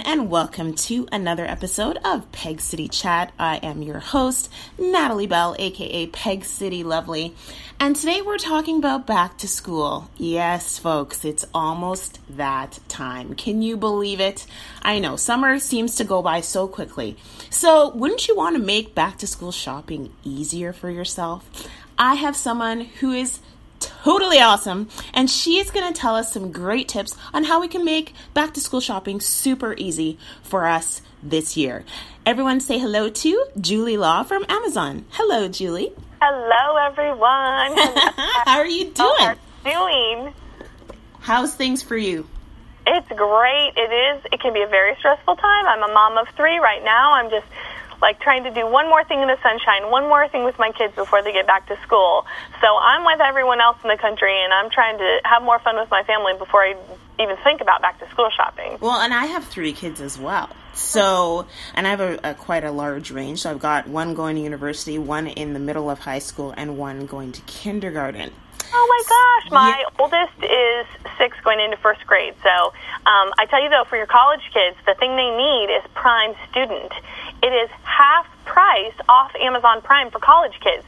and welcome to another episode of Peg City Chat. I am your host, Natalie Bell, aka Peg City Lovely, and today we're talking about back to school. Yes, folks, it's almost that time. Can you believe it? I know summer seems to go by so quickly. So, wouldn't you want to make back to school shopping easier for yourself? I have someone who is totally awesome. And she is going to tell us some great tips on how we can make back to school shopping super easy for us this year. Everyone say hello to Julie Law from Amazon. Hello, Julie. Hello, everyone. how are you doing? doing? How's things for you? It's great. It is. It can be a very stressful time. I'm a mom of three right now. I'm just like trying to do one more thing in the sunshine, one more thing with my kids before they get back to school. So I'm with everyone else in the country, and I'm trying to have more fun with my family before I even think about back to school shopping. Well, and I have three kids as well. So, and I have a, a, quite a large range. So I've got one going to university, one in the middle of high school, and one going to kindergarten. Oh my gosh, my yeah. oldest is six going into first grade. So um, I tell you though, for your college kids, the thing they need is Prime Student. It is half price off Amazon Prime for college kids.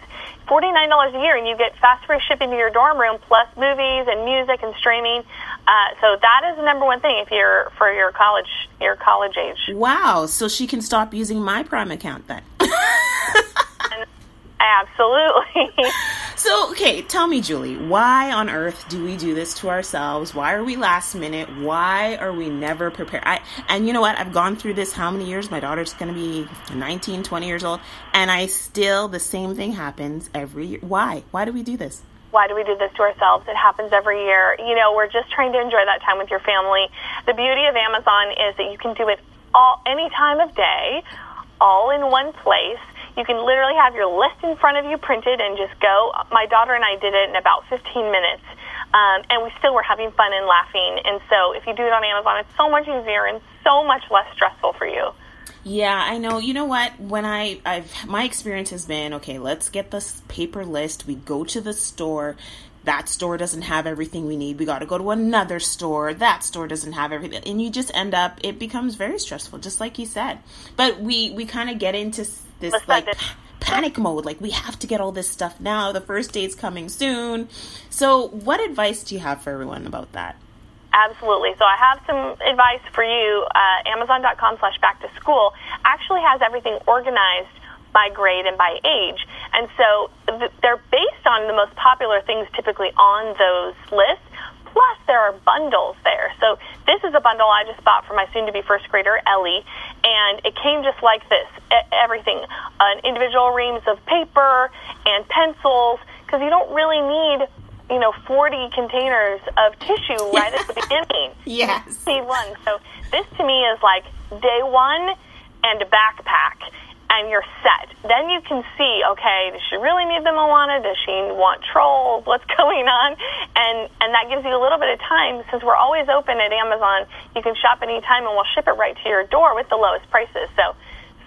$49 a year, and you get fast free shipping to your dorm room, plus movies and music and streaming. Uh, so that is the number one thing if you're for your college your college age. Wow! So she can stop using my Prime account then. Absolutely. so, okay, tell me, Julie, why on earth do we do this to ourselves? Why are we last minute? Why are we never prepared? I, and you know what? I've gone through this how many years? My daughter's going to be 19, 20 years old, and I still, the same thing happens every year. Why? Why do we do this? why do we do this to ourselves? It happens every year. You know, we're just trying to enjoy that time with your family. The beauty of Amazon is that you can do it all any time of day, all in one place. You can literally have your list in front of you printed and just go. My daughter and I did it in about 15 minutes. Um, and we still were having fun and laughing. And so if you do it on Amazon, it's so much easier and so much less stressful for you. Yeah, I know. You know what? When I, I've my experience has been okay. Let's get this paper list. We go to the store. That store doesn't have everything we need. We got to go to another store. That store doesn't have everything, and you just end up. It becomes very stressful, just like you said. But we we kind of get into this like panic mode like we have to get all this stuff now the first date's coming soon so what advice do you have for everyone about that absolutely so i have some advice for you uh, amazon.com slash back to school actually has everything organized by grade and by age and so th- they're based on the most popular things typically on those lists Plus, there are bundles there. So this is a bundle I just bought for my soon-to-be first grader Ellie, and it came just like this: everything, an individual reams of paper and pencils, because you don't really need you know, 40 containers of tissue right at the beginning. Yes. Need one. So this to me is like day one and a backpack and you're set. Then you can see, okay, does she really need the Moana? Does she want trolls? What's going on? And and that gives you a little bit of time since we're always open at Amazon. You can shop anytime and we'll ship it right to your door with the lowest prices. So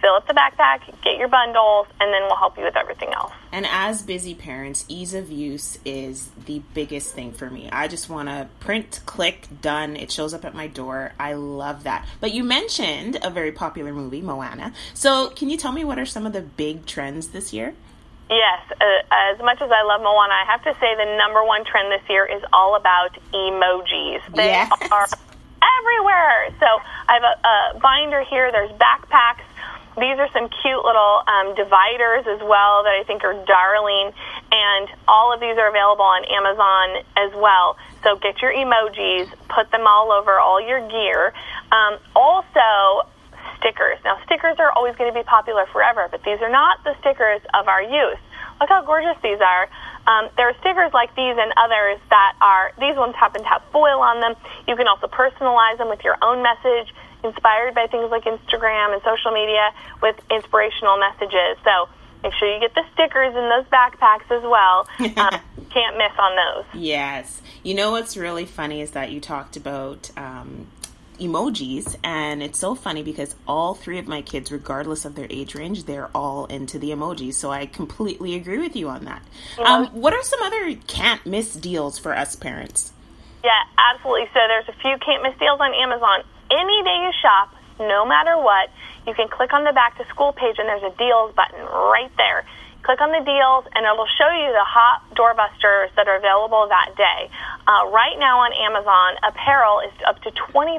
fill up the backpack, get your bundles, and then we'll help you with everything else. And as busy parents, ease of use is the biggest thing for me. I just want to print, click, done. It shows up at my door. I love that. But you mentioned a very popular movie, Moana. So can you tell me what are some of the big trends this year? Yes, uh, as much as I love Moana, I have to say the number one trend this year is all about emojis. They yes. are everywhere. So I have a, a binder here. There's backpacks these are some cute little um, dividers as well that I think are darling, and all of these are available on Amazon as well. So get your emojis, put them all over all your gear. Um, also, stickers. Now, stickers are always going to be popular forever, but these are not the stickers of our youth. Look how gorgeous these are. Um, there are stickers like these and others that are, these ones happen to have foil on them. You can also personalize them with your own message inspired by things like Instagram and social media with inspirational messages. So make sure you get the stickers in those backpacks as well. Um, can't miss on those. Yes. You know what's really funny is that you talked about um, emojis, and it's so funny because all three of my kids, regardless of their age range, they're all into the emojis. So I completely agree with you on that. Um, what are some other can't miss deals for us parents? Yeah, absolutely. So there's a few can't miss deals on Amazon any day you shop, no matter what. You can click on the back to school page and there's a deals button right there. Click on the deals and it'll show you the hot doorbusters that are available that day. Uh, right now on Amazon, apparel is up to 25%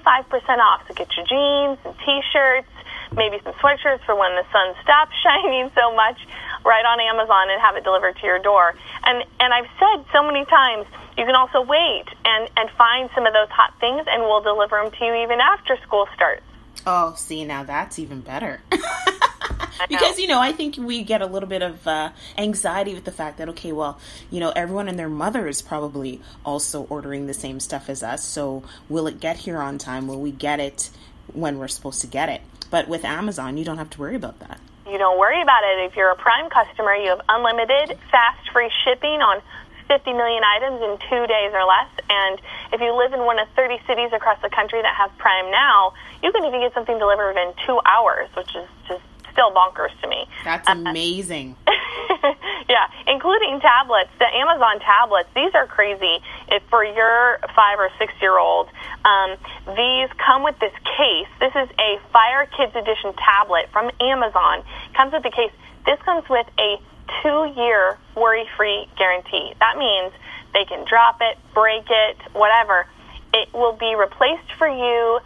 off. So get your jeans and t-shirts, maybe some sweatshirts for when the sun stops shining so much right on Amazon and have it delivered to your door. And and I've said so many times, you can also wait and and find some of those hot things, and we'll deliver them to you even after school starts. Oh, see, now that's even better. because you know i think we get a little bit of uh, anxiety with the fact that okay well you know everyone and their mother is probably also ordering the same stuff as us. So will it get here on time? Will we get it when we're supposed to get it? But with amazon you don't have to worry about that. You don't worry about it. If you're a Prime customer, you have unlimited, fast, free shipping on 50 million items in two days or less. And if you live in one of 30 cities across the country that have Prime now, you can even get something delivered in two hours, which is just still bonkers to me. That's amazing. Uh, yeah, including tablets. The Amazon tablets, these are crazy. If for your five or six year old, um, these come with this case. This is a Fire Kids Edition tablet from Amazon. Comes with the case. This comes with a two year worry free guarantee. That means they can drop it, break it, whatever. It will be replaced for you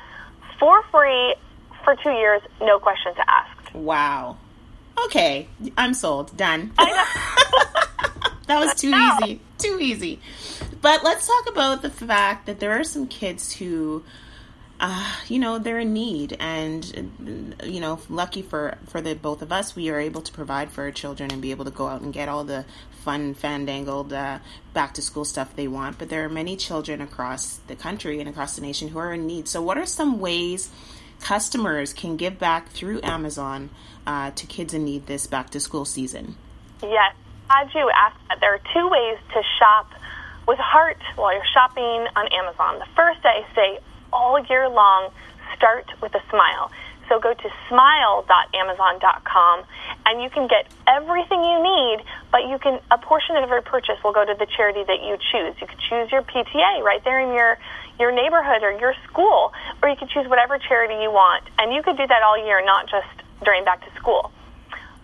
for free for two years, no questions asked. Wow. Okay, I'm sold. Done. that was too easy. Too easy. But let's talk about the fact that there are some kids who uh, you know they're in need and you know lucky for for the both of us we are able to provide for our children and be able to go out and get all the fun fandangled uh, back to school stuff they want but there are many children across the country and across the nation who are in need so what are some ways customers can give back through amazon uh, to kids in need this back to school season yes glad you asked that there are two ways to shop with heart while you're shopping on amazon the first i say all year long, start with a smile. So go to smile.amazon.com and you can get everything you need, but you can a portion of every purchase will go to the charity that you choose. You could choose your PTA right there in your your neighborhood or your school, or you could choose whatever charity you want. And you could do that all year, not just during back to school.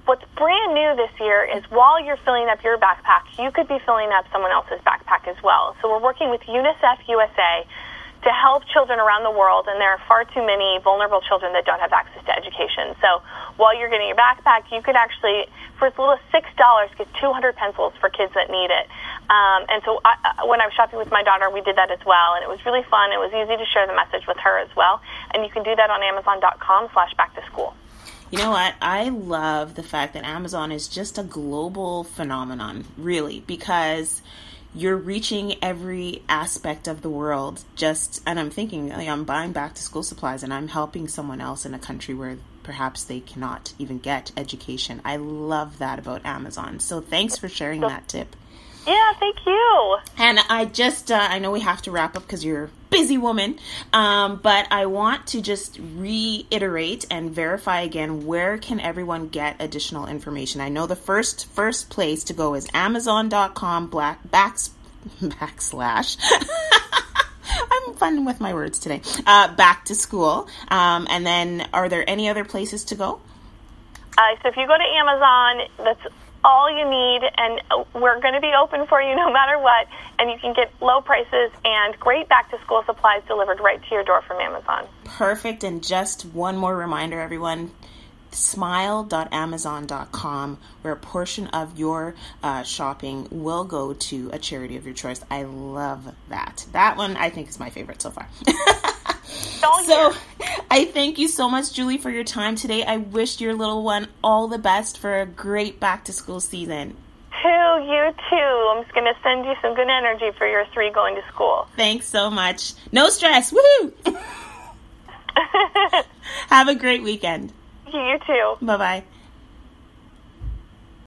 What's brand new this year is while you're filling up your backpack, you could be filling up someone else's backpack as well. So we're working with UNICEF USA to help children around the world, and there are far too many vulnerable children that don't have access to education. So while you're getting your backpack, you could actually, for as little as six dollars, get 200 pencils for kids that need it. Um, and so I, when I was shopping with my daughter, we did that as well, and it was really fun. It was easy to share the message with her as well, and you can do that on Amazon.com/slash back to school. You know what? I love the fact that Amazon is just a global phenomenon, really, because you're reaching every aspect of the world just and i'm thinking like, i'm buying back to school supplies and i'm helping someone else in a country where perhaps they cannot even get education i love that about amazon so thanks for sharing that tip yeah, thank you. And I just, uh, I know we have to wrap up because you're a busy woman, um, but I want to just reiterate and verify again where can everyone get additional information. I know the first first place to go is Amazon.com black backs backslash. I'm fun with my words today. Uh, back to school, um, and then are there any other places to go? Uh, so if you go to Amazon, that's all you need, and we're going to be open for you no matter what. And you can get low prices and great back to school supplies delivered right to your door from Amazon. Perfect. And just one more reminder, everyone smile.amazon.com, where a portion of your uh, shopping will go to a charity of your choice. I love that. That one I think is my favorite so far. so I thank you so much, Julie, for your time today. I wish your little one all the best for a great back to school season. To you too. I'm just going to send you some good energy for your three going to school. Thanks so much. No stress. Woohoo! Have a great weekend. You too. Bye bye.